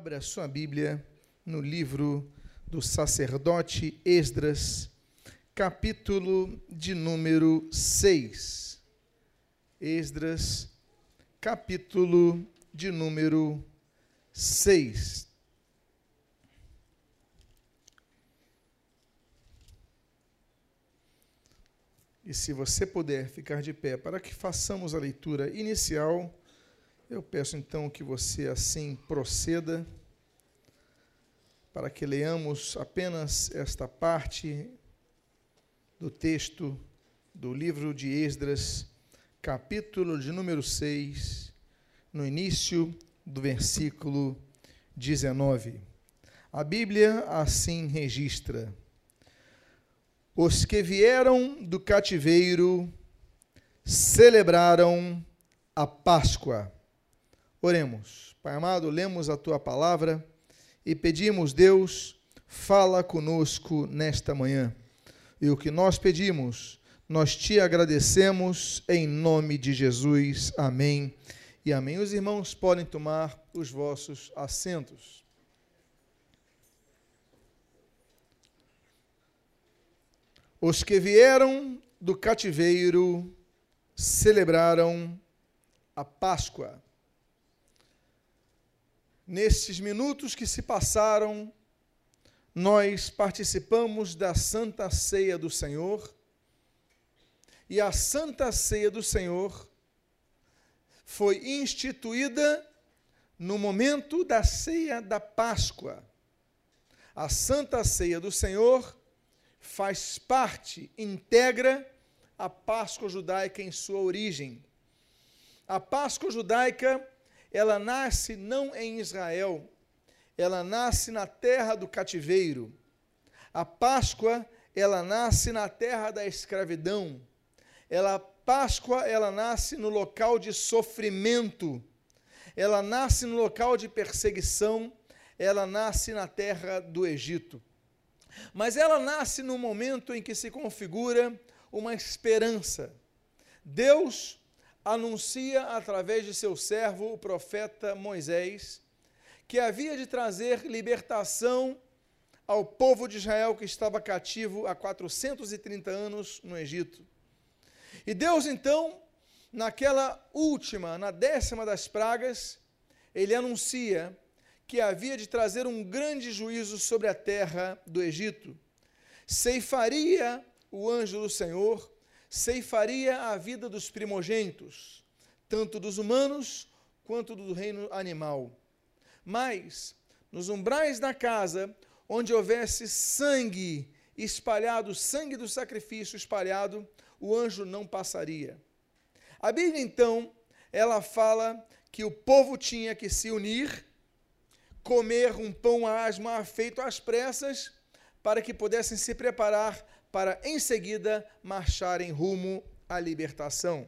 Abra sua Bíblia no livro do sacerdote Esdras, capítulo de número 6. Esdras, capítulo de número 6. E se você puder ficar de pé para que façamos a leitura inicial eu peço então que você assim proceda, para que leamos apenas esta parte do texto do livro de Esdras, capítulo de número 6, no início do versículo 19. A Bíblia assim registra: Os que vieram do cativeiro celebraram a Páscoa Oremos. Pai amado, lemos a tua palavra e pedimos, Deus, fala conosco nesta manhã. E o que nós pedimos, nós te agradecemos em nome de Jesus. Amém e amém. Os irmãos podem tomar os vossos assentos. Os que vieram do cativeiro celebraram a Páscoa nesses minutos que se passaram, nós participamos da Santa Ceia do Senhor. E a Santa Ceia do Senhor foi instituída no momento da ceia da Páscoa. A Santa Ceia do Senhor faz parte, integra a Páscoa judaica em sua origem. A Páscoa judaica ela nasce não em Israel, ela nasce na terra do cativeiro. A Páscoa, ela nasce na terra da escravidão. Ela Páscoa, ela nasce no local de sofrimento. Ela nasce no local de perseguição. Ela nasce na terra do Egito. Mas ela nasce no momento em que se configura uma esperança. Deus anuncia através de seu servo, o profeta Moisés, que havia de trazer libertação ao povo de Israel que estava cativo há 430 anos no Egito. E Deus, então, naquela última, na décima das pragas, ele anuncia que havia de trazer um grande juízo sobre a terra do Egito. Ceifaria o anjo do Senhor ceifaria a vida dos primogênitos, tanto dos humanos quanto do reino animal. Mas, nos umbrais da casa, onde houvesse sangue espalhado, sangue do sacrifício espalhado, o anjo não passaria. A Bíblia, então, ela fala que o povo tinha que se unir, comer um pão asma feito às pressas, para que pudessem se preparar para em seguida marcharem rumo à libertação.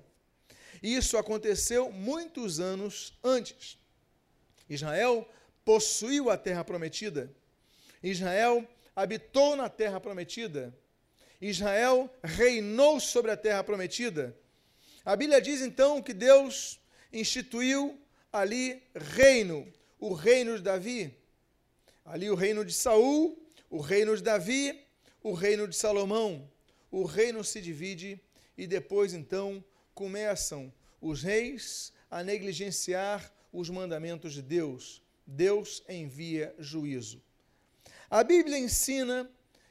Isso aconteceu muitos anos antes. Israel possuiu a terra prometida. Israel habitou na terra prometida. Israel reinou sobre a terra prometida. A Bíblia diz então que Deus instituiu ali reino, o reino de Davi. Ali o reino de Saul, o reino de Davi o reino de Salomão. O reino se divide e depois então começam os reis a negligenciar os mandamentos de Deus. Deus envia juízo. A Bíblia ensina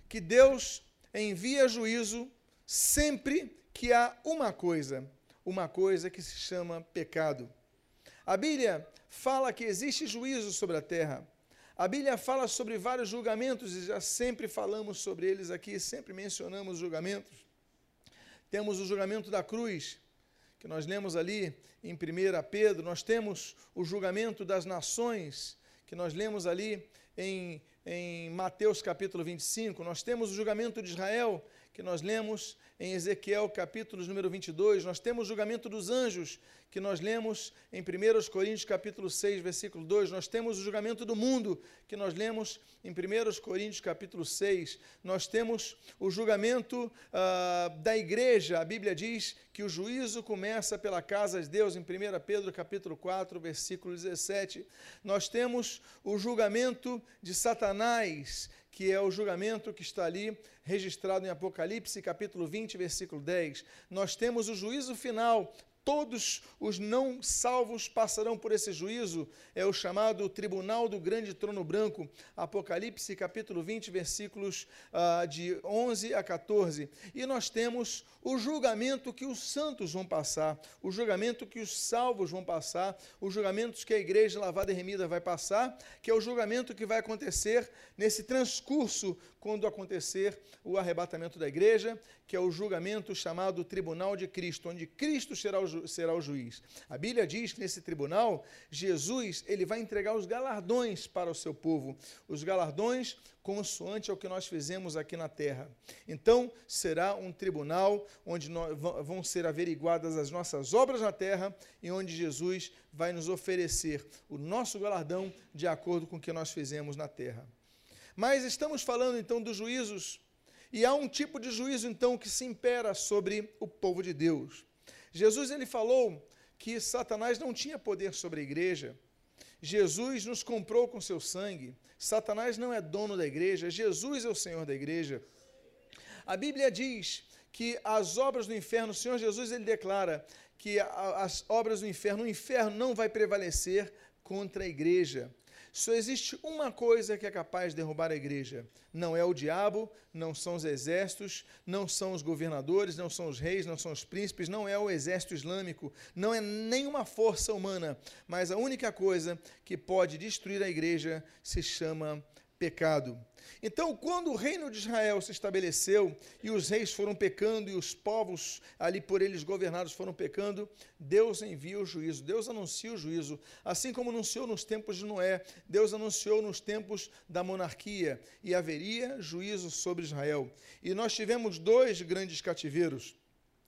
que Deus envia juízo sempre que há uma coisa, uma coisa que se chama pecado. A Bíblia fala que existe juízo sobre a terra. A Bíblia fala sobre vários julgamentos e já sempre falamos sobre eles aqui, sempre mencionamos julgamentos. Temos o julgamento da cruz, que nós lemos ali em 1 Pedro, nós temos o julgamento das nações, que nós lemos ali em, em Mateus capítulo 25, nós temos o julgamento de Israel, que nós lemos em Ezequiel, capítulo número 22, nós temos o julgamento dos anjos, que nós lemos em 1 Coríntios, capítulo 6, versículo 2, nós temos o julgamento do mundo, que nós lemos em 1 Coríntios, capítulo 6, nós temos o julgamento uh, da igreja, a Bíblia diz que o juízo começa pela casa de Deus, em 1 Pedro, capítulo 4, versículo 17, nós temos o julgamento de Satanás, que é o julgamento que está ali registrado em Apocalipse, capítulo 20, versículo 10. Nós temos o juízo final todos os não salvos passarão por esse juízo, é o chamado Tribunal do Grande Trono Branco, Apocalipse capítulo 20, versículos uh, de 11 a 14. E nós temos o julgamento que os santos vão passar, o julgamento que os salvos vão passar, os julgamentos que a igreja lavada e remida vai passar, que é o julgamento que vai acontecer nesse transcurso quando acontecer o arrebatamento da igreja, que é o julgamento chamado Tribunal de Cristo, onde Cristo será o, será o juiz. A Bíblia diz que nesse tribunal, Jesus ele vai entregar os galardões para o seu povo, os galardões consoante ao que nós fizemos aqui na terra. Então, será um tribunal onde nós, vão ser averiguadas as nossas obras na terra e onde Jesus vai nos oferecer o nosso galardão de acordo com o que nós fizemos na terra. Mas estamos falando então dos juízos e há um tipo de juízo, então, que se impera sobre o povo de Deus. Jesus ele falou que Satanás não tinha poder sobre a igreja. Jesus nos comprou com seu sangue. Satanás não é dono da igreja. Jesus é o Senhor da igreja. A Bíblia diz que as obras do inferno, o Senhor Jesus ele declara que as obras do inferno, o inferno não vai prevalecer contra a igreja. Só existe uma coisa que é capaz de derrubar a igreja. Não é o diabo, não são os exércitos, não são os governadores, não são os reis, não são os príncipes, não é o exército islâmico, não é nenhuma força humana. Mas a única coisa que pode destruir a igreja se chama pecado. Então, quando o reino de Israel se estabeleceu e os reis foram pecando e os povos ali por eles governados foram pecando, Deus envia o juízo, Deus anuncia o juízo, assim como anunciou nos tempos de Noé, Deus anunciou nos tempos da monarquia e haveria juízo sobre Israel. E nós tivemos dois grandes cativeiros.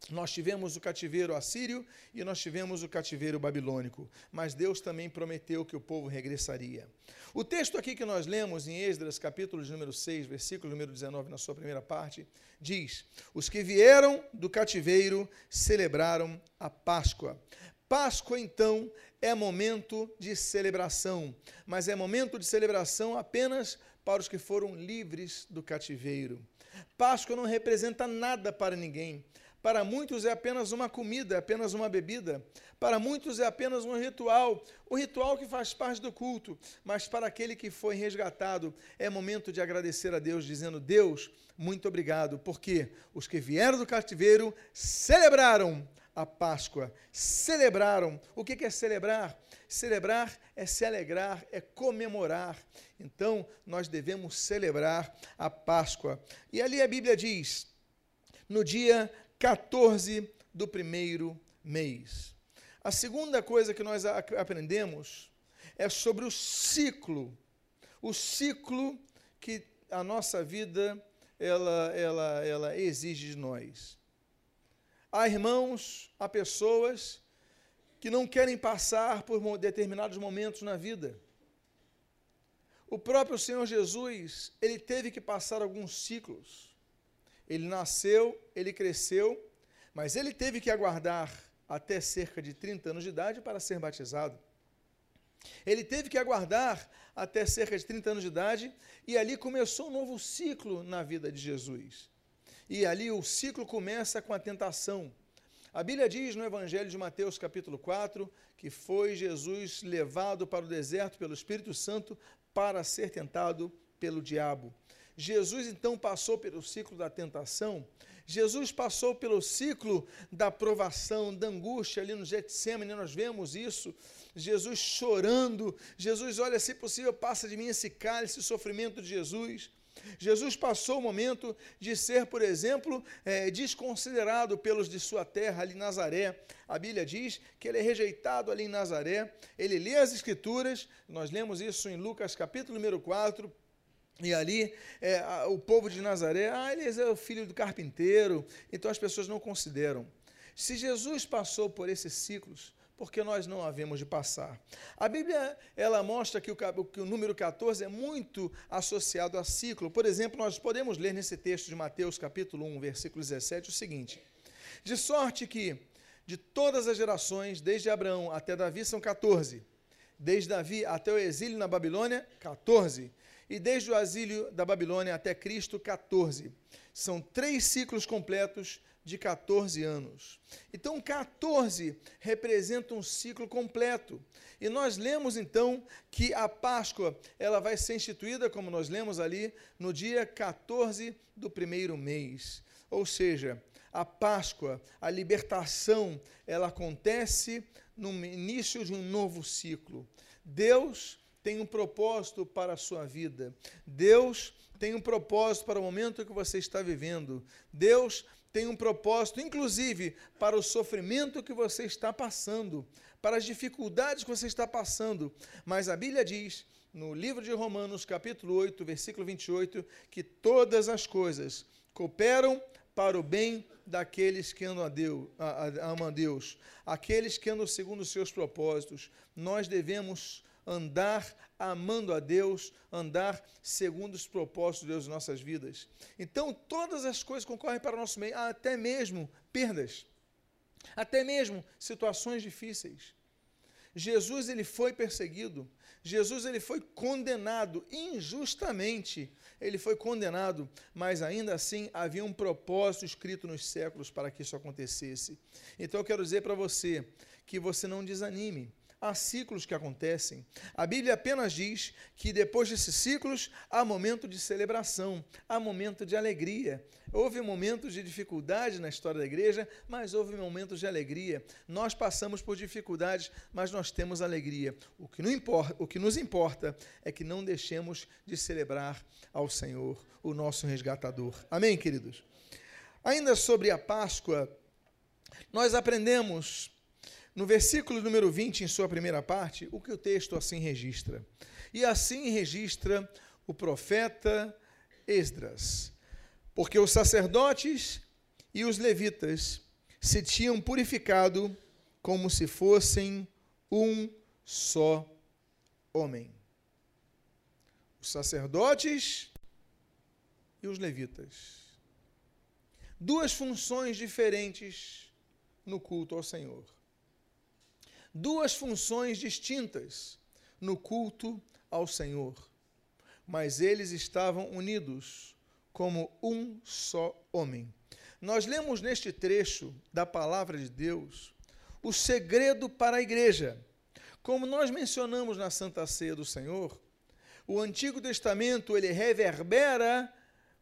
Nós tivemos o cativeiro assírio e nós tivemos o cativeiro babilônico, mas Deus também prometeu que o povo regressaria. O texto aqui que nós lemos em Esdras, capítulo número 6, versículo número 19, na sua primeira parte, diz: Os que vieram do cativeiro celebraram a Páscoa. Páscoa, então, é momento de celebração, mas é momento de celebração apenas para os que foram livres do cativeiro. Páscoa não representa nada para ninguém. Para muitos é apenas uma comida, é apenas uma bebida. Para muitos é apenas um ritual, o ritual que faz parte do culto. Mas para aquele que foi resgatado, é momento de agradecer a Deus, dizendo: Deus, muito obrigado, porque os que vieram do cativeiro celebraram a Páscoa. Celebraram. O que é celebrar? Celebrar é se alegrar, é comemorar. Então, nós devemos celebrar a Páscoa. E ali a Bíblia diz: no dia 14 do primeiro mês. A segunda coisa que nós aprendemos é sobre o ciclo, o ciclo que a nossa vida ela, ela, ela exige de nós. Há irmãos, há pessoas que não querem passar por determinados momentos na vida. O próprio Senhor Jesus, ele teve que passar alguns ciclos. Ele nasceu, ele cresceu, mas ele teve que aguardar até cerca de 30 anos de idade para ser batizado. Ele teve que aguardar até cerca de 30 anos de idade e ali começou um novo ciclo na vida de Jesus. E ali o ciclo começa com a tentação. A Bíblia diz no Evangelho de Mateus, capítulo 4, que foi Jesus levado para o deserto pelo Espírito Santo para ser tentado pelo diabo. Jesus então passou pelo ciclo da tentação, Jesus passou pelo ciclo da provação, da angústia ali no Getsemane, nós vemos isso, Jesus chorando, Jesus, olha, se possível, passa de mim esse cálice, esse sofrimento de Jesus. Jesus passou o momento de ser, por exemplo, é, desconsiderado pelos de sua terra, ali em Nazaré. A Bíblia diz que ele é rejeitado ali em Nazaré. Ele lê as Escrituras, nós lemos isso em Lucas capítulo número 4, E ali, é, o povo de Nazaré, ah, ele é o filho do carpinteiro, então as pessoas não consideram. Se Jesus passou por esses ciclos, porque nós não havemos de passar. A Bíblia ela mostra que o, que o, número 14 é muito associado a ciclo. Por exemplo, nós podemos ler nesse texto de Mateus, capítulo 1, versículo 17, o seguinte: De sorte que de todas as gerações, desde Abraão até Davi, são 14. Desde Davi até o exílio na Babilônia, 14. E desde o exílio da Babilônia até Cristo, 14. São três ciclos completos de 14 anos. Então, 14 representa um ciclo completo. E nós lemos então que a Páscoa, ela vai ser instituída, como nós lemos ali, no dia 14 do primeiro mês. Ou seja, a Páscoa, a libertação, ela acontece no início de um novo ciclo. Deus tem um propósito para a sua vida. Deus tem um propósito para o momento que você está vivendo. Deus tem um propósito, inclusive, para o sofrimento que você está passando, para as dificuldades que você está passando. Mas a Bíblia diz, no livro de Romanos, capítulo 8, versículo 28, que todas as coisas cooperam para o bem daqueles que andam a Deus, a, a, amam a Deus, aqueles que andam segundo os seus propósitos. Nós devemos andar amando a Deus, andar segundo os propósitos de Deus em nossas vidas. Então, todas as coisas concorrem para o nosso meio, até mesmo perdas, até mesmo situações difíceis. Jesus ele foi perseguido, Jesus ele foi condenado injustamente. Ele foi condenado, mas ainda assim havia um propósito escrito nos séculos para que isso acontecesse. Então eu quero dizer para você que você não desanime há ciclos que acontecem. A Bíblia apenas diz que depois desses ciclos há momento de celebração, há momento de alegria. Houve momentos de dificuldade na história da igreja, mas houve momentos de alegria. Nós passamos por dificuldades, mas nós temos alegria. O que, não importa, o que nos importa é que não deixemos de celebrar ao Senhor, o nosso resgatador. Amém, queridos? Ainda sobre a Páscoa, nós aprendemos no versículo número 20, em sua primeira parte, o que o texto assim registra. E assim registra o profeta Esdras, porque os sacerdotes e os levitas se tinham purificado como se fossem um só homem. Os sacerdotes e os levitas. Duas funções diferentes no culto ao Senhor duas funções distintas no culto ao Senhor, mas eles estavam unidos como um só homem. Nós lemos neste trecho da palavra de Deus o segredo para a igreja. Como nós mencionamos na Santa Ceia do Senhor, o Antigo Testamento ele reverbera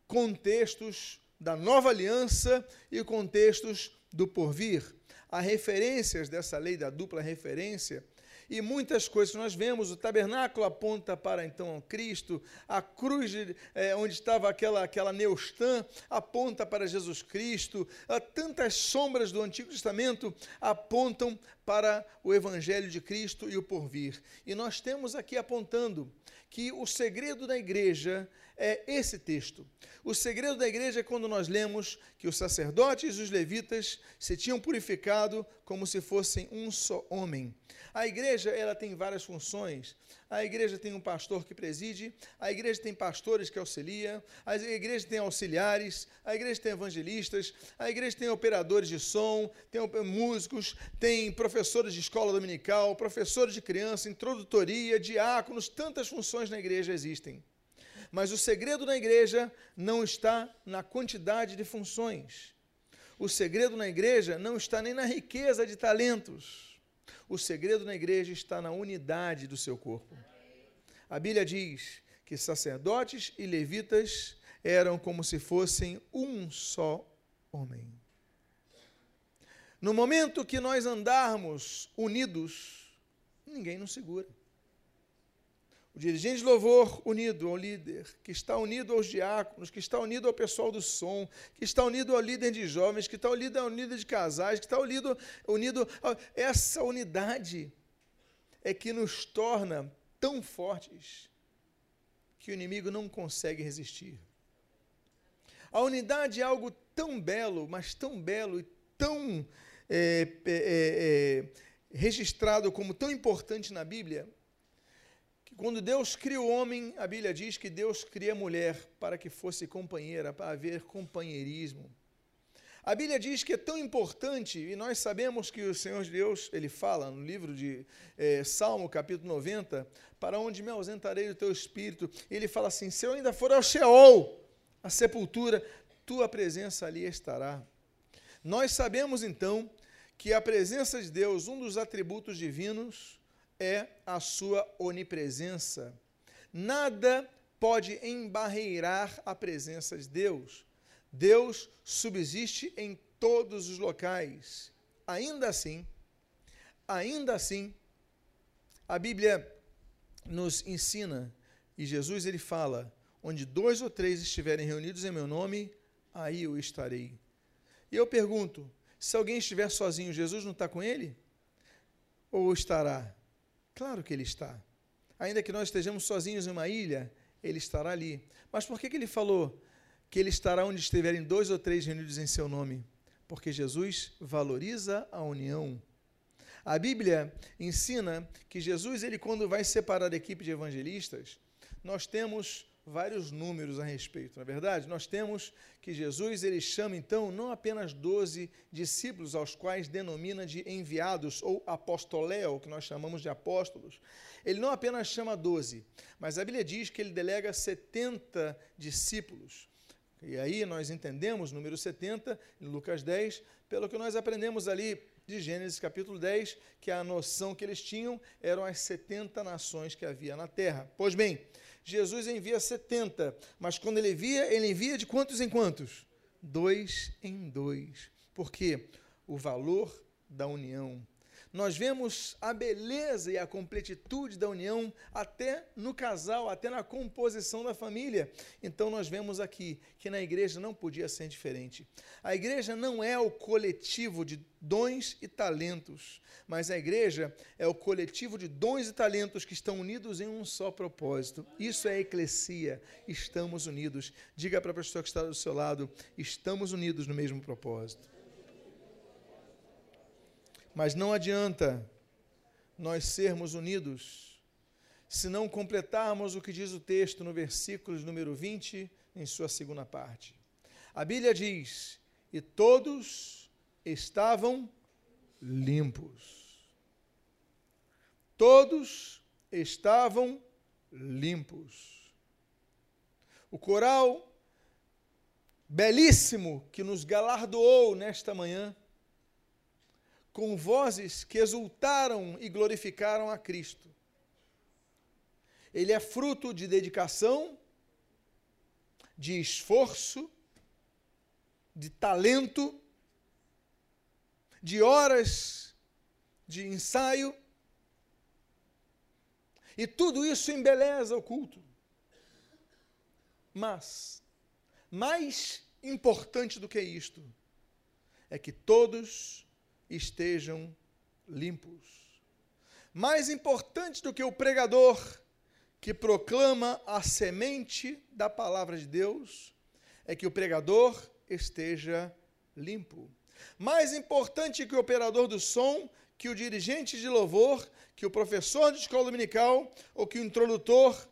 contextos da nova aliança e contextos do porvir há referências dessa lei da dupla referência, e muitas coisas nós vemos, o tabernáculo aponta para então Cristo, a cruz é, onde estava aquela, aquela Neustã aponta para Jesus Cristo, tantas sombras do Antigo Testamento apontam para o Evangelho de Cristo e o porvir. E nós temos aqui apontando que o segredo da igreja é esse texto. O segredo da igreja é quando nós lemos que os sacerdotes e os levitas se tinham purificado como se fossem um só homem. A igreja ela tem várias funções. A igreja tem um pastor que preside, a igreja tem pastores que auxiliam, a igreja tem auxiliares, a igreja tem evangelistas, a igreja tem operadores de som, tem músicos, tem professores de escola dominical, professores de criança, introdutoria, diáconos, tantas funções na igreja existem. Mas o segredo na igreja não está na quantidade de funções. O segredo na igreja não está nem na riqueza de talentos. O segredo na igreja está na unidade do seu corpo. A Bíblia diz que sacerdotes e levitas eram como se fossem um só homem. No momento que nós andarmos unidos, ninguém nos segura. O dirigente de louvor unido ao líder, que está unido aos diáconos, que está unido ao pessoal do som, que está unido ao líder de jovens, que está unido ao líder de casais, que está unido, unido a... essa unidade é que nos torna tão fortes que o inimigo não consegue resistir. A unidade é algo tão belo, mas tão belo e tão é, é, é, registrado como tão importante na Bíblia, que quando Deus cria o homem, a Bíblia diz que Deus cria a mulher para que fosse companheira, para haver companheirismo. A Bíblia diz que é tão importante, e nós sabemos que o Senhor Deus, ele fala no livro de é, Salmo, capítulo 90, para onde me ausentarei do teu espírito. Ele fala assim: se eu ainda for ao Sheol, a sepultura, tua presença ali estará. Nós sabemos então que a presença de Deus, um dos atributos divinos, é a sua onipresença. Nada pode embarreirar a presença de Deus. Deus subsiste em todos os locais. Ainda assim, ainda assim, a Bíblia nos ensina e Jesus ele fala: onde dois ou três estiverem reunidos em meu nome, aí eu estarei. E eu pergunto: se alguém estiver sozinho, Jesus não está com ele? Ou estará? Claro que ele está. Ainda que nós estejamos sozinhos em uma ilha, ele estará ali. Mas por que, que ele falou? que ele estará onde estiverem dois ou três reunidos em seu nome, porque Jesus valoriza a união. A Bíblia ensina que Jesus, ele quando vai separar a equipe de evangelistas, nós temos vários números a respeito, na é verdade? Nós temos que Jesus ele chama então não apenas doze discípulos, aos quais denomina de enviados ou apostoléu, que nós chamamos de apóstolos. Ele não apenas chama doze, mas a Bíblia diz que ele delega setenta discípulos. E aí nós entendemos, número 70, em Lucas 10, pelo que nós aprendemos ali de Gênesis capítulo 10, que a noção que eles tinham eram as 70 nações que havia na terra. Pois bem, Jesus envia 70, mas quando ele envia, ele envia de quantos em quantos? Dois em dois. Por quê? O valor da união nós vemos a beleza e a completitude da união até no casal, até na composição da família. Então nós vemos aqui que na igreja não podia ser diferente. A igreja não é o coletivo de dons e talentos, mas a igreja é o coletivo de dons e talentos que estão unidos em um só propósito. Isso é a eclesia. Estamos unidos. Diga para a pessoa que está do seu lado: estamos unidos no mesmo propósito. Mas não adianta nós sermos unidos se não completarmos o que diz o texto no versículo número 20, em sua segunda parte. A Bíblia diz: E todos estavam limpos. Todos estavam limpos. O coral belíssimo que nos galardoou nesta manhã com vozes que exultaram e glorificaram a Cristo. Ele é fruto de dedicação, de esforço, de talento, de horas de ensaio. E tudo isso embeleza o culto. Mas, mais importante do que isto, é que todos estejam limpos. Mais importante do que o pregador que proclama a semente da palavra de Deus é que o pregador esteja limpo. Mais importante que o operador do som, que o dirigente de louvor, que o professor de escola dominical ou que o introdutor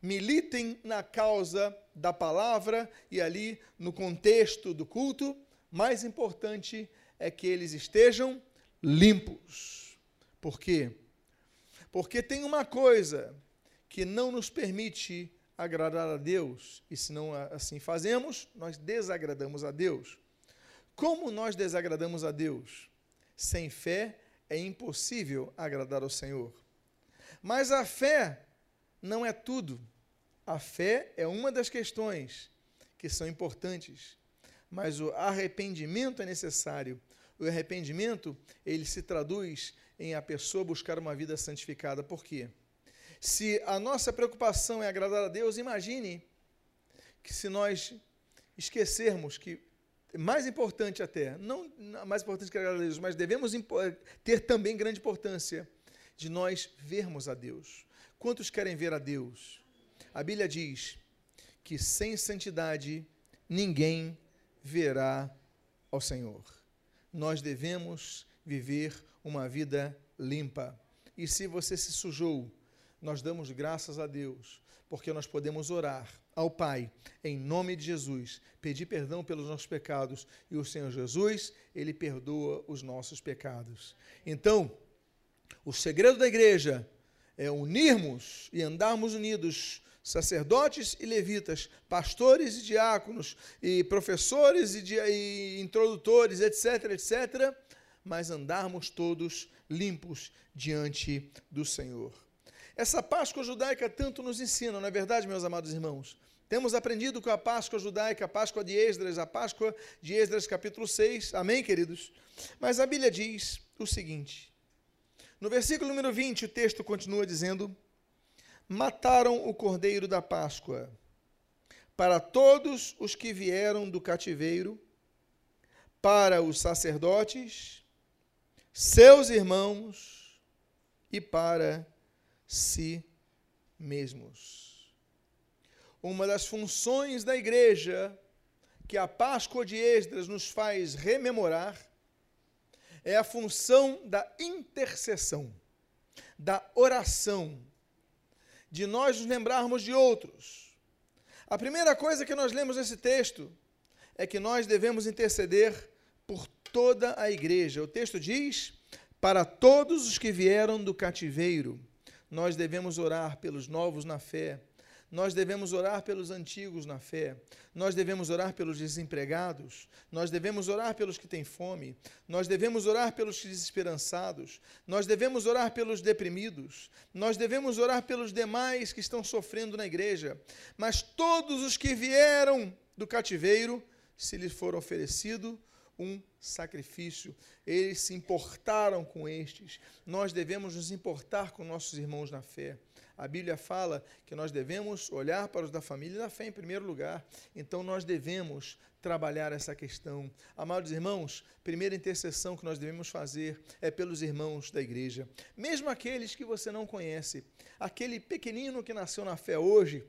militem na causa da palavra e ali no contexto do culto, mais importante é que eles estejam limpos. Por quê? Porque tem uma coisa que não nos permite agradar a Deus, e se não assim fazemos, nós desagradamos a Deus. Como nós desagradamos a Deus? Sem fé é impossível agradar ao Senhor. Mas a fé não é tudo. A fé é uma das questões que são importantes, mas o arrependimento é necessário o arrependimento, ele se traduz em a pessoa buscar uma vida santificada. Por quê? Se a nossa preocupação é agradar a Deus, imagine que se nós esquecermos que mais importante até, não mais importante que agradar a Deus, mas devemos ter também grande importância de nós vermos a Deus. Quantos querem ver a Deus? A Bíblia diz que sem santidade ninguém verá ao Senhor. Nós devemos viver uma vida limpa. E se você se sujou, nós damos graças a Deus, porque nós podemos orar ao Pai, em nome de Jesus, pedir perdão pelos nossos pecados, e o Senhor Jesus, ele perdoa os nossos pecados. Então, o segredo da igreja é unirmos e andarmos unidos, sacerdotes e levitas, pastores e diáconos, e professores e, e introdutores, etc, etc, mas andarmos todos limpos diante do Senhor. Essa Páscoa judaica tanto nos ensina, não é verdade, meus amados irmãos? Temos aprendido com a Páscoa judaica, a Páscoa de Esdras, a Páscoa de Esdras, capítulo 6. Amém, queridos? Mas a Bíblia diz o seguinte: no versículo número 20, o texto continua dizendo: Mataram o cordeiro da Páscoa para todos os que vieram do cativeiro, para os sacerdotes, seus irmãos e para si mesmos. Uma das funções da igreja que a Páscoa de Esdras nos faz rememorar é a função da intercessão, da oração, de nós nos lembrarmos de outros. A primeira coisa que nós lemos nesse texto é que nós devemos interceder por toda a igreja. O texto diz: para todos os que vieram do cativeiro, nós devemos orar pelos novos na fé nós devemos orar pelos antigos na fé, nós devemos orar pelos desempregados, nós devemos orar pelos que têm fome, nós devemos orar pelos desesperançados, nós devemos orar pelos deprimidos, nós devemos orar pelos demais que estão sofrendo na igreja. Mas todos os que vieram do cativeiro, se lhes for oferecido um sacrifício, eles se importaram com estes. Nós devemos nos importar com nossos irmãos na fé a Bíblia fala que nós devemos olhar para os da família da fé em primeiro lugar. Então nós devemos trabalhar essa questão. Amados irmãos, primeira intercessão que nós devemos fazer é pelos irmãos da igreja, mesmo aqueles que você não conhece, aquele pequenino que nasceu na fé hoje,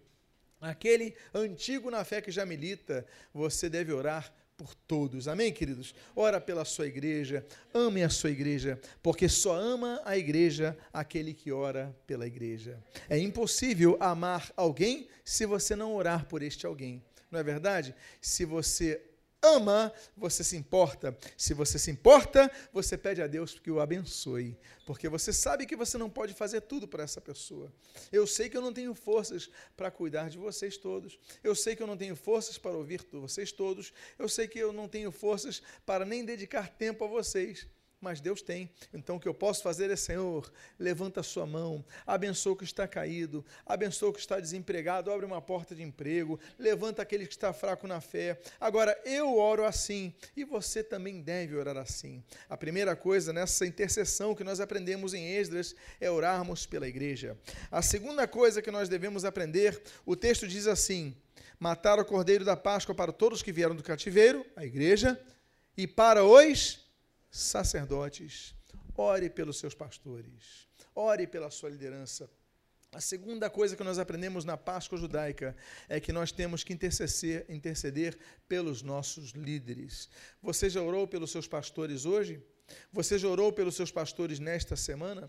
aquele antigo na fé que já milita, você deve orar por todos. Amém, queridos? Ora pela sua igreja, ame a sua igreja, porque só ama a igreja aquele que ora pela igreja. É impossível amar alguém se você não orar por este alguém. Não é verdade? Se você ama, você se importa. Se você se importa, você pede a Deus que o abençoe, porque você sabe que você não pode fazer tudo para essa pessoa. Eu sei que eu não tenho forças para cuidar de vocês todos. Eu sei que eu não tenho forças para ouvir vocês todos. Eu sei que eu não tenho forças para nem dedicar tempo a vocês mas Deus tem. Então o que eu posso fazer é, Senhor, levanta a sua mão, abençoa o que está caído, abençoa o que está desempregado, abre uma porta de emprego, levanta aquele que está fraco na fé. Agora, eu oro assim e você também deve orar assim. A primeira coisa nessa intercessão que nós aprendemos em Esdras é orarmos pela igreja. A segunda coisa que nós devemos aprender, o texto diz assim: matar o cordeiro da Páscoa para todos que vieram do cativeiro, a igreja, e para os sacerdotes, ore pelos seus pastores, ore pela sua liderança. A segunda coisa que nós aprendemos na Páscoa judaica é que nós temos que interceder, interceder pelos nossos líderes. Você já orou pelos seus pastores hoje? Você já orou pelos seus pastores nesta semana?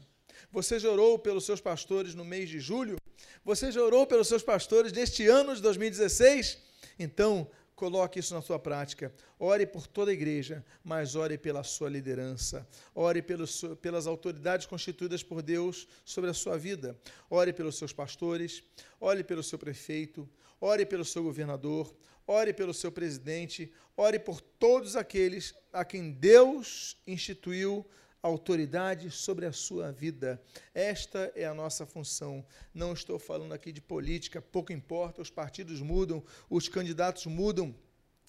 Você já orou pelos seus pastores no mês de julho? Você já orou pelos seus pastores neste ano de 2016? Então, Coloque isso na sua prática. Ore por toda a igreja, mas ore pela sua liderança. Ore pelas autoridades constituídas por Deus sobre a sua vida. Ore pelos seus pastores, ore pelo seu prefeito, ore pelo seu governador, ore pelo seu presidente, ore por todos aqueles a quem Deus instituiu autoridade sobre a sua vida. Esta é a nossa função. Não estou falando aqui de política, pouco importa, os partidos mudam, os candidatos mudam.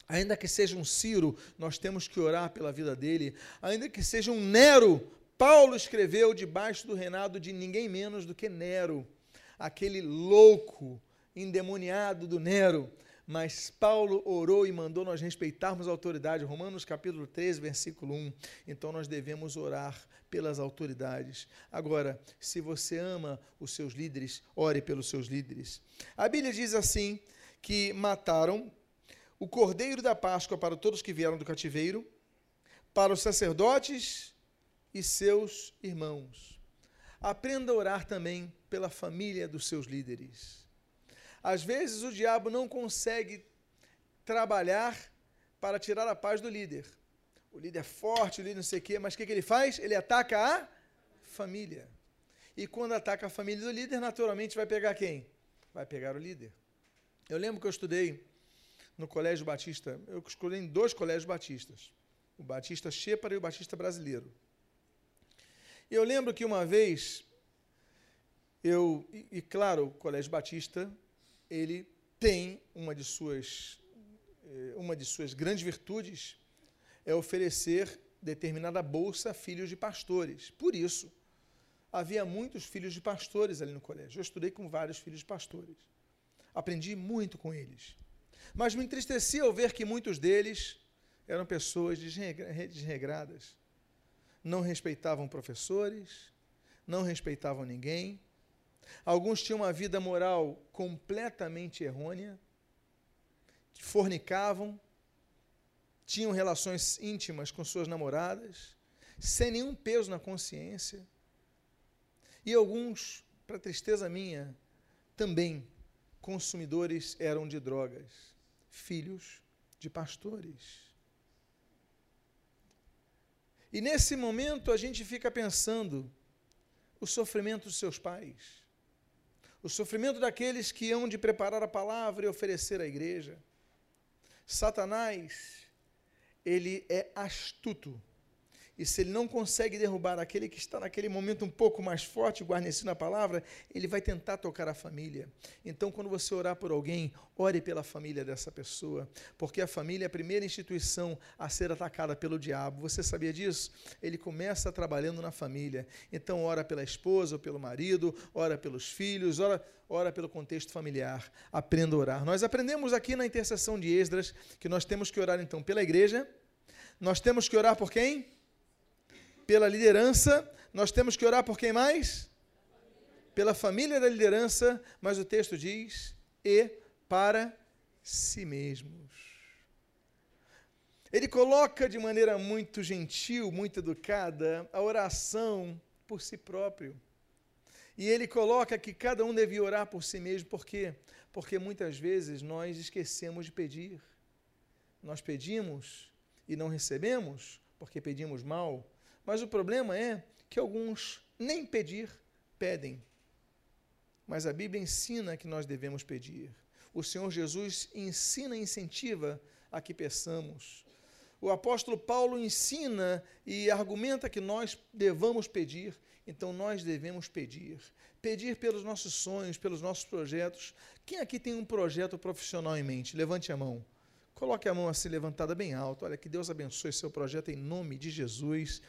Ainda que seja um Ciro, nós temos que orar pela vida dele. Ainda que seja um Nero, Paulo escreveu debaixo do reinado de ninguém menos do que Nero, aquele louco, endemoniado do Nero mas Paulo orou e mandou nós respeitarmos a autoridade. Romanos capítulo 13, versículo 1. Então nós devemos orar pelas autoridades. Agora, se você ama os seus líderes, ore pelos seus líderes. A Bíblia diz assim: que mataram o cordeiro da Páscoa para todos que vieram do cativeiro, para os sacerdotes e seus irmãos. Aprenda a orar também pela família dos seus líderes. Às vezes o diabo não consegue trabalhar para tirar a paz do líder. O líder é forte, o líder não sei o quê, mas o que, que ele faz? Ele ataca a família. E quando ataca a família do líder, naturalmente vai pegar quem? Vai pegar o líder. Eu lembro que eu estudei no Colégio Batista, eu escolhi em dois colégios batistas, o Batista Shepard e o Batista Brasileiro. E eu lembro que uma vez, eu, e, e claro, o Colégio Batista ele tem uma de suas eh, uma de suas grandes virtudes é oferecer determinada bolsa a filhos de pastores. Por isso, havia muitos filhos de pastores ali no colégio. Eu estudei com vários filhos de pastores. Aprendi muito com eles. Mas me entristecia ao ver que muitos deles eram pessoas desregradas. Não respeitavam professores, não respeitavam ninguém, Alguns tinham uma vida moral completamente errônea, fornicavam, tinham relações íntimas com suas namoradas, sem nenhum peso na consciência. E alguns, para tristeza minha, também consumidores eram de drogas, filhos de pastores. E nesse momento a gente fica pensando o sofrimento dos seus pais o sofrimento daqueles que hão de preparar a palavra e oferecer à igreja. Satanás, ele é astuto e se ele não consegue derrubar aquele que está naquele momento um pouco mais forte, guarnecido na palavra, ele vai tentar tocar a família. Então, quando você orar por alguém, ore pela família dessa pessoa, porque a família é a primeira instituição a ser atacada pelo diabo. Você sabia disso? Ele começa trabalhando na família. Então, ora pela esposa ou pelo marido, ora pelos filhos, ora, ora pelo contexto familiar. Aprenda a orar. Nós aprendemos aqui na intercessão de Esdras que nós temos que orar então pela igreja. Nós temos que orar por quem? Pela liderança, nós temos que orar por quem mais? Pela família da liderança, mas o texto diz: e para si mesmos. Ele coloca de maneira muito gentil, muito educada, a oração por si próprio. E ele coloca que cada um devia orar por si mesmo, por quê? Porque muitas vezes nós esquecemos de pedir. Nós pedimos e não recebemos porque pedimos mal, mas o problema é que alguns nem pedir pedem. Mas a Bíblia ensina que nós devemos pedir. O Senhor Jesus ensina e incentiva a que peçamos. O apóstolo Paulo ensina e argumenta que nós devamos pedir, então nós devemos pedir. Pedir pelos nossos sonhos, pelos nossos projetos. Quem aqui tem um projeto profissional em mente? Levante a mão. Coloque a mão assim levantada bem alto. Olha, que Deus abençoe seu projeto em nome de Jesus.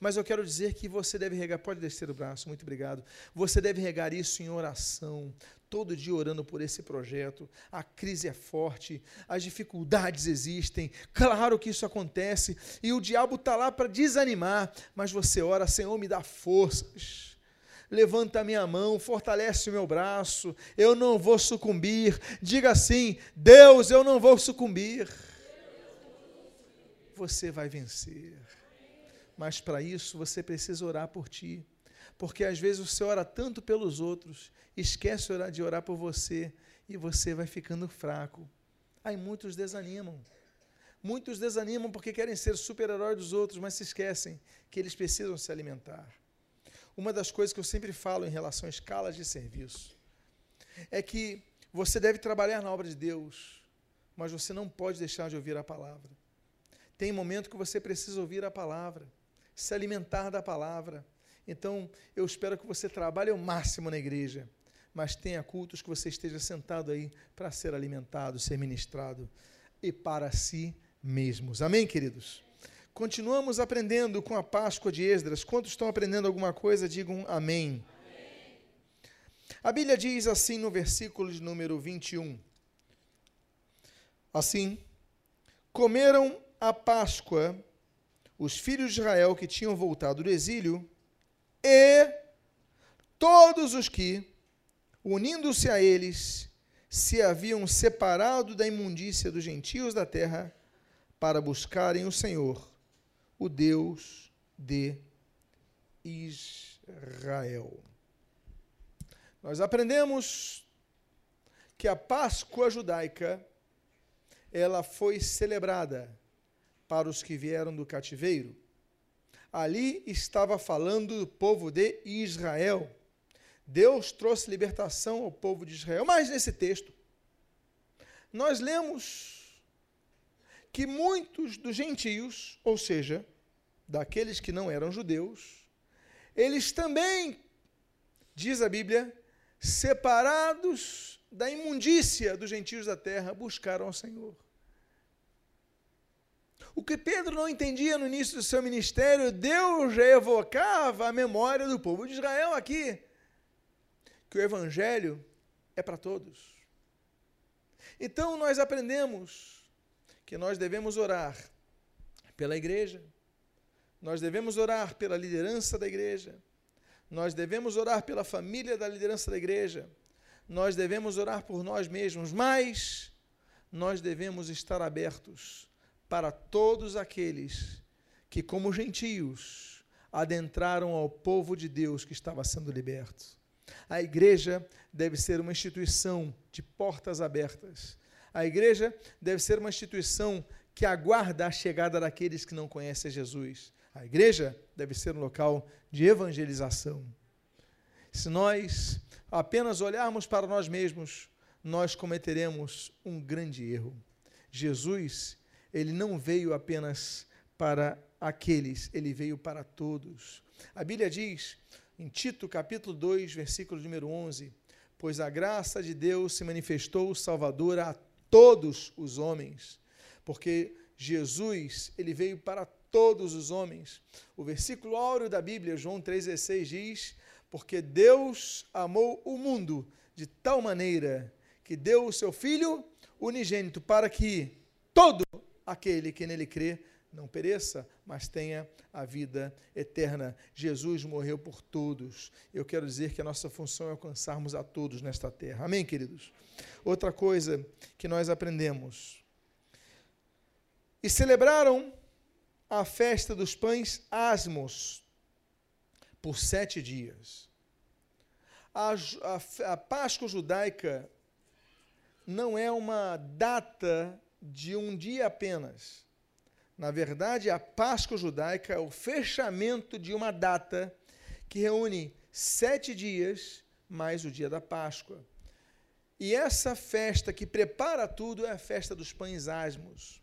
Mas eu quero dizer que você deve regar, pode descer o braço, muito obrigado. Você deve regar isso em oração, todo dia orando por esse projeto. A crise é forte, as dificuldades existem. Claro que isso acontece e o diabo está lá para desanimar, mas você ora, Senhor, me dá forças levanta a minha mão, fortalece o meu braço, eu não vou sucumbir. Diga assim: Deus, eu não vou sucumbir. Você vai vencer. Mas para isso você precisa orar por ti. Porque às vezes você ora tanto pelos outros, esquece de orar por você e você vai ficando fraco. Aí muitos desanimam. Muitos desanimam porque querem ser super-herói dos outros, mas se esquecem que eles precisam se alimentar. Uma das coisas que eu sempre falo em relação a escalas de serviço é que você deve trabalhar na obra de Deus, mas você não pode deixar de ouvir a palavra. Tem momento que você precisa ouvir a palavra, se alimentar da palavra. Então, eu espero que você trabalhe ao máximo na igreja, mas tenha cultos que você esteja sentado aí para ser alimentado, ser ministrado e para si mesmos. Amém, queridos? Continuamos aprendendo com a Páscoa de Esdras. Quantos estão aprendendo alguma coisa, digam amém. amém. A Bíblia diz assim no versículo de número 21. Assim, comeram a Páscoa os filhos de Israel que tinham voltado do exílio e todos os que, unindo-se a eles, se haviam separado da imundícia dos gentios da terra para buscarem o Senhor, o Deus de Israel. Nós aprendemos que a Páscoa judaica ela foi celebrada para os que vieram do cativeiro. Ali estava falando do povo de Israel. Deus trouxe libertação ao povo de Israel. Mas nesse texto, nós lemos que muitos dos gentios, ou seja, daqueles que não eram judeus, eles também, diz a Bíblia, separados da imundícia dos gentios da terra, buscaram ao Senhor. O que Pedro não entendia no início do seu ministério, Deus evocava a memória do povo de Israel aqui. Que o evangelho é para todos. Então nós aprendemos que nós devemos orar pela igreja, nós devemos orar pela liderança da igreja, nós devemos orar pela família da liderança da igreja, nós devemos orar por nós mesmos, mas nós devemos estar abertos para todos aqueles que, como gentios, adentraram ao povo de Deus que estava sendo liberto. A igreja deve ser uma instituição de portas abertas. A igreja deve ser uma instituição que aguarda a chegada daqueles que não conhecem Jesus. A igreja deve ser um local de evangelização. Se nós apenas olharmos para nós mesmos, nós cometeremos um grande erro. Jesus ele não veio apenas para aqueles, ele veio para todos. A Bíblia diz, em Tito, capítulo 2, versículo número 11: Pois a graça de Deus se manifestou salvadora a todos os homens, porque Jesus, ele veio para todos os homens. O versículo áureo da Bíblia, João 3,16, diz: Porque Deus amou o mundo de tal maneira que deu o seu Filho unigênito para que todo aquele que nele crê não pereça, mas tenha a vida eterna. Jesus morreu por todos. Eu quero dizer que a nossa função é alcançarmos a todos nesta terra. Amém, queridos? Outra coisa que nós aprendemos. E celebraram a festa dos pães asmos por sete dias. A, a, a Páscoa judaica não é uma data de um dia apenas. Na verdade, a Páscoa judaica é o fechamento de uma data que reúne sete dias mais o dia da Páscoa. E essa festa que prepara tudo é a festa dos pães asmos.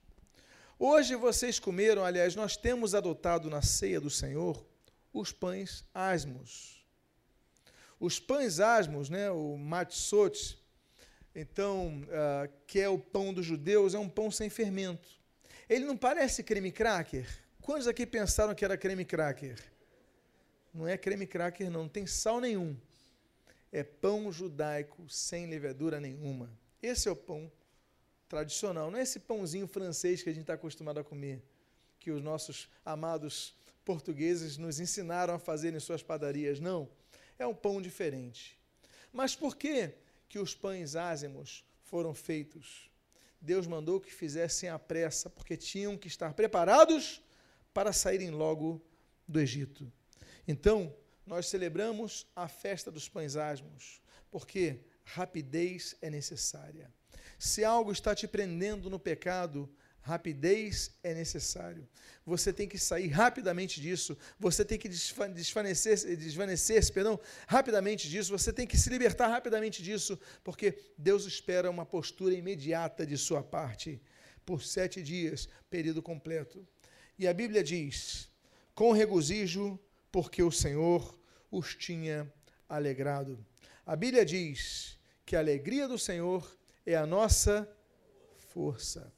Hoje vocês comeram, aliás, nós temos adotado na ceia do Senhor os pães asmos. Os pães asmos, né, o matzot, então, uh, que é o pão dos judeus, é um pão sem fermento. Ele não parece creme cracker? Quantos aqui pensaram que era creme cracker? Não é creme cracker, não, não tem sal nenhum. É pão judaico sem levedura nenhuma. Esse é o pão tradicional, não é esse pãozinho francês que a gente está acostumado a comer, que os nossos amados portugueses nos ensinaram a fazer em suas padarias. Não, é um pão diferente. Mas por quê? que os pães ázimos foram feitos. Deus mandou que fizessem à pressa, porque tinham que estar preparados para saírem logo do Egito. Então, nós celebramos a festa dos pães asmos, porque rapidez é necessária. Se algo está te prendendo no pecado, Rapidez é necessário. Você tem que sair rapidamente disso. Você tem que desvanecer, desvanecer perdão, rapidamente disso. Você tem que se libertar rapidamente disso, porque Deus espera uma postura imediata de sua parte por sete dias, período completo. E a Bíblia diz: com regozijo, porque o Senhor os tinha alegrado. A Bíblia diz que a alegria do Senhor é a nossa força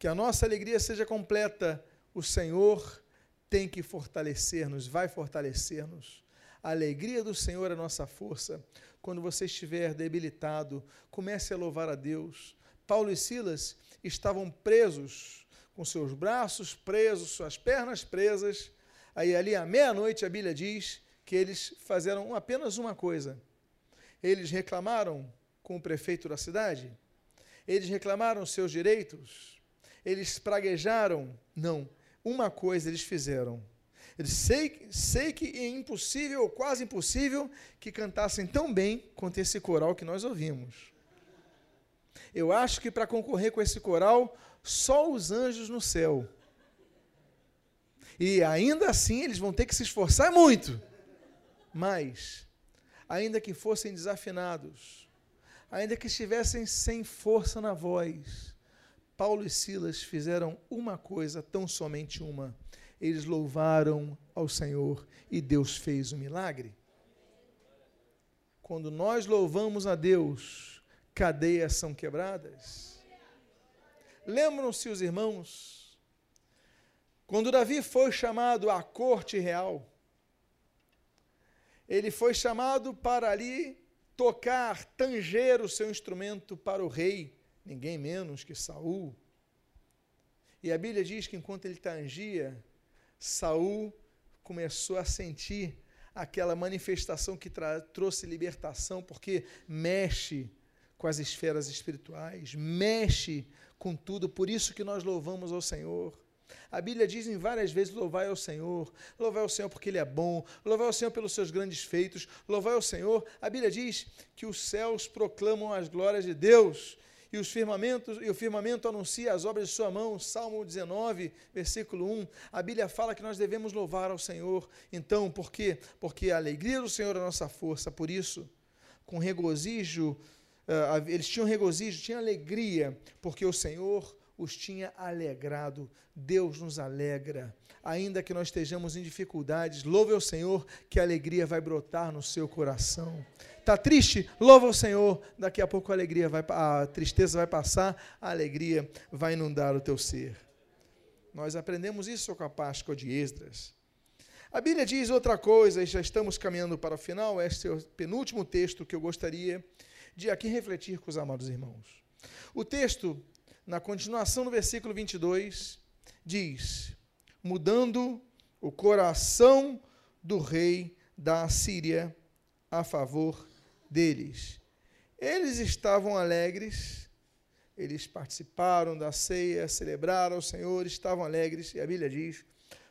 que a nossa alegria seja completa, o Senhor tem que fortalecer-nos, vai fortalecer-nos. A alegria do Senhor é a nossa força. Quando você estiver debilitado, comece a louvar a Deus. Paulo e Silas estavam presos, com seus braços presos, suas pernas presas. Aí, ali à meia-noite, a Bíblia diz que eles fizeram apenas uma coisa. Eles reclamaram com o prefeito da cidade, eles reclamaram seus direitos, eles praguejaram. Não, uma coisa eles fizeram. Eles sei, sei que é impossível, ou quase impossível, que cantassem tão bem quanto esse coral que nós ouvimos. Eu acho que para concorrer com esse coral, só os anjos no céu. E ainda assim eles vão ter que se esforçar muito. Mas, ainda que fossem desafinados, ainda que estivessem sem força na voz, Paulo e Silas fizeram uma coisa, tão somente uma. Eles louvaram ao Senhor e Deus fez o milagre. Quando nós louvamos a Deus, cadeias são quebradas. Lembram-se os irmãos, quando Davi foi chamado à corte real, ele foi chamado para ali tocar, tanger o seu instrumento para o rei ninguém menos que Saul. E a Bíblia diz que enquanto ele tangia, Saul começou a sentir aquela manifestação que trouxe libertação, porque mexe com as esferas espirituais, mexe com tudo, por isso que nós louvamos ao Senhor. A Bíblia diz em várias vezes: louvai ao Senhor, louvai ao Senhor porque Ele é bom, louvai ao Senhor pelos seus grandes feitos, louvai ao Senhor. A Bíblia diz que os céus proclamam as glórias de Deus e os firmamentos e o firmamento anuncia as obras de sua mão. Salmo 19, versículo 1. A Bíblia fala que nós devemos louvar ao Senhor. Então, por quê? Porque a alegria do Senhor é a nossa força. Por isso, com regozijo, uh, eles tinham regozijo, tinham alegria, porque o Senhor os tinha alegrado. Deus nos alegra. Ainda que nós estejamos em dificuldades, louve ao Senhor que a alegria vai brotar no seu coração. Está triste? Louva o Senhor. Daqui a pouco a alegria vai, a tristeza vai passar, a alegria vai inundar o teu ser. Nós aprendemos isso com a Páscoa de Esdras. A Bíblia diz outra coisa, e já estamos caminhando para o final. Este é o penúltimo texto que eu gostaria de aqui refletir com os amados irmãos. O texto, na continuação do versículo 22, diz: Mudando o coração do rei da Síria a favor deles. Eles estavam alegres, eles participaram da ceia, celebraram o Senhor, estavam alegres, e a Bíblia diz,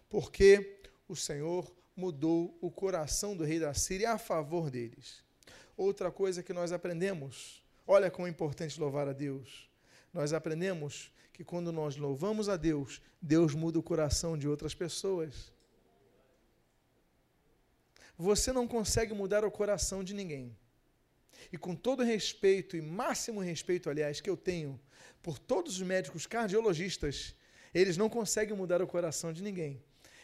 porque o Senhor mudou o coração do rei da Síria a favor deles. Outra coisa que nós aprendemos, olha como é importante louvar a Deus. Nós aprendemos que quando nós louvamos a Deus, Deus muda o coração de outras pessoas. Você não consegue mudar o coração de ninguém. E com todo respeito, e máximo respeito, aliás, que eu tenho por todos os médicos cardiologistas, eles não conseguem mudar o coração de ninguém.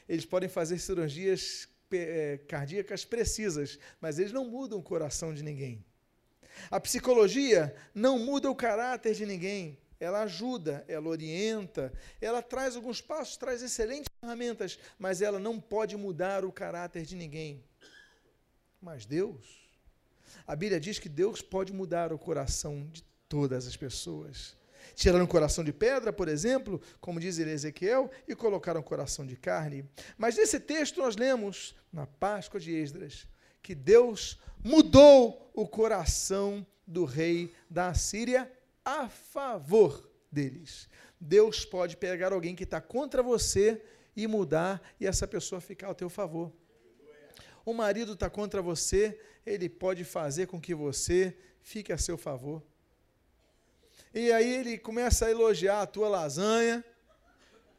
Eles podem fazer cirurgias é, cardíacas precisas, mas eles não mudam o coração de ninguém. A psicologia não muda o caráter de ninguém. Ela ajuda, ela orienta, ela traz alguns passos, traz excelentes ferramentas, mas ela não pode mudar o caráter de ninguém. Mas Deus, a Bíblia diz que Deus pode mudar o coração de todas as pessoas. Tiraram um coração de pedra, por exemplo, como diz Ezequiel, e colocaram um coração de carne. Mas nesse texto nós lemos, na Páscoa de Esdras, que Deus mudou o coração do rei da Síria a favor deles. Deus pode pegar alguém que está contra você e mudar, e essa pessoa ficar ao teu favor o marido está contra você, ele pode fazer com que você fique a seu favor. E aí ele começa a elogiar a tua lasanha,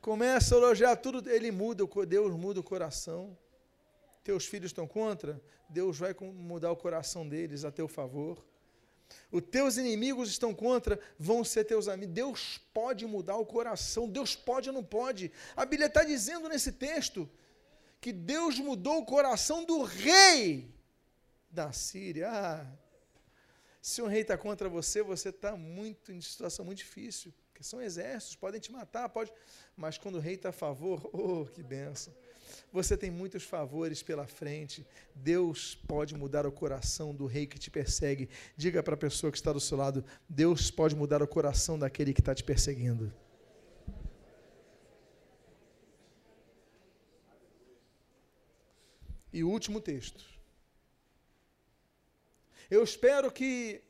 começa a elogiar tudo, ele muda, Deus muda o coração. Teus filhos estão contra, Deus vai mudar o coração deles a teu favor. Os teus inimigos estão contra, vão ser teus amigos. Deus pode mudar o coração, Deus pode ou não pode. A Bíblia está dizendo nesse texto que Deus mudou o coração do rei da Síria. Ah, se um rei está contra você, você está muito em situação muito difícil, porque são exércitos, podem te matar, pode, mas quando o rei está a favor, oh, que benção. Você tem muitos favores pela frente. Deus pode mudar o coração do rei que te persegue. Diga para a pessoa que está do seu lado: Deus pode mudar o coração daquele que está te perseguindo. E o último texto. Eu espero que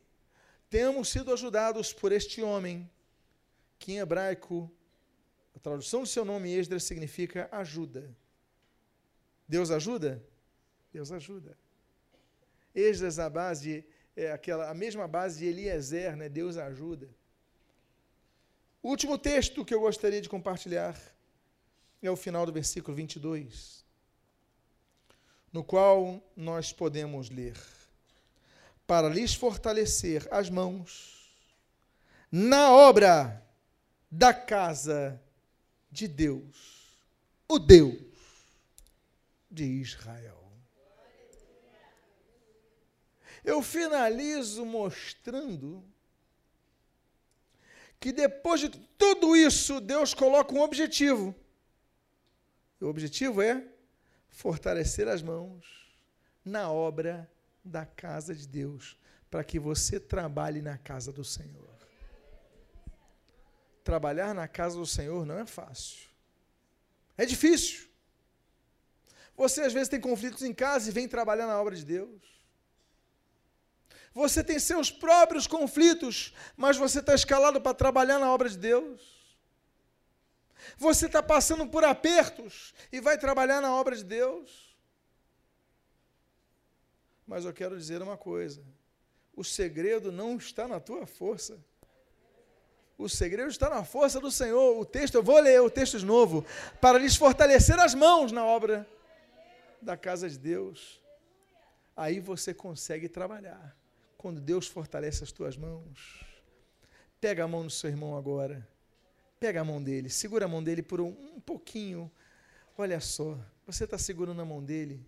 tenhamos sido ajudados por este homem, que em hebraico, a tradução do seu nome Esdras significa ajuda. Deus ajuda? Deus ajuda. Esdras, a base, é aquela, a mesma base de Eliezer, né? Deus ajuda. O último texto que eu gostaria de compartilhar é o final do versículo 22, no qual nós podemos ler: Para lhes fortalecer as mãos na obra da casa de Deus, o Deus de Israel. Eu finalizo mostrando que depois de tudo isso, Deus coloca um objetivo. O objetivo é fortalecer as mãos na obra da casa de Deus, para que você trabalhe na casa do Senhor. Trabalhar na casa do Senhor não é fácil. É difícil. Você às vezes tem conflitos em casa e vem trabalhar na obra de Deus. Você tem seus próprios conflitos, mas você está escalado para trabalhar na obra de Deus. Você está passando por apertos e vai trabalhar na obra de Deus. Mas eu quero dizer uma coisa: o segredo não está na tua força. O segredo está na força do Senhor. O texto, eu vou ler o texto de novo, para lhes fortalecer as mãos na obra da casa de Deus, aí você consegue trabalhar. Quando Deus fortalece as tuas mãos. Pega a mão do seu irmão agora. Pega a mão dele, segura a mão dele por um, um pouquinho. Olha só, você está segurando a mão dele.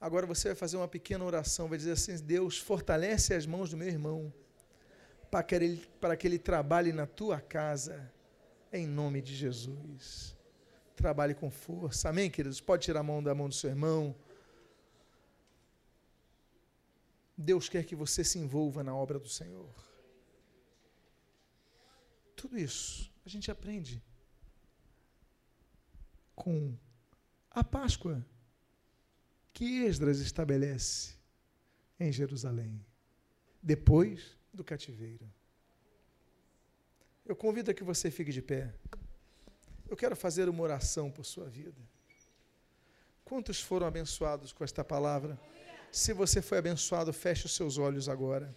Agora você vai fazer uma pequena oração, vai dizer assim: Deus, fortalece as mãos do meu irmão, para que ele, para que ele trabalhe na tua casa, em nome de Jesus. Trabalhe com força. Amém, queridos? Pode tirar a mão da mão do seu irmão. Deus quer que você se envolva na obra do Senhor. Tudo isso a gente aprende com a Páscoa que Esdras estabelece em Jerusalém, depois do cativeiro. Eu convido a que você fique de pé. Eu quero fazer uma oração por sua vida. Quantos foram abençoados com esta palavra? Se você foi abençoado, feche os seus olhos agora.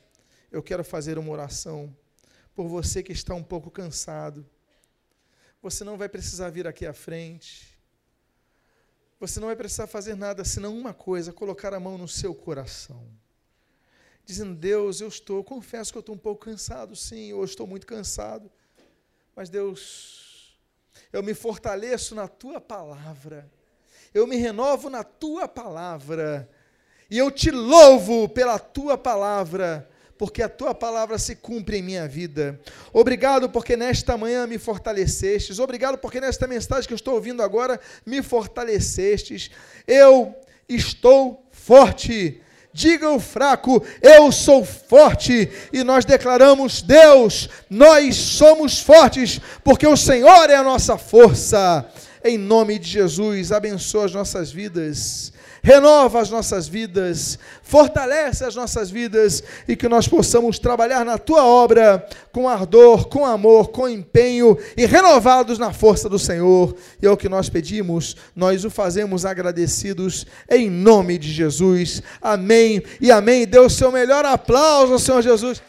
Eu quero fazer uma oração por você que está um pouco cansado. Você não vai precisar vir aqui à frente. Você não vai precisar fazer nada senão uma coisa: colocar a mão no seu coração. Dizendo, Deus, eu estou, confesso que eu estou um pouco cansado, sim, eu estou muito cansado. Mas Deus, eu me fortaleço na tua palavra, eu me renovo na tua palavra, e eu te louvo pela tua palavra, porque a tua palavra se cumpre em minha vida. Obrigado porque nesta manhã me fortalecestes, obrigado porque nesta mensagem que eu estou ouvindo agora me fortalecestes. Eu estou forte diga o fraco, eu sou forte, e nós declaramos: Deus, nós somos fortes, porque o Senhor é a nossa força. Em nome de Jesus, abençoa as nossas vidas renova as nossas vidas, fortalece as nossas vidas e que nós possamos trabalhar na tua obra com ardor, com amor, com empenho e renovados na força do Senhor. E é o que nós pedimos, nós o fazemos agradecidos em nome de Jesus. Amém e amém. Dê o seu melhor aplauso Senhor Jesus.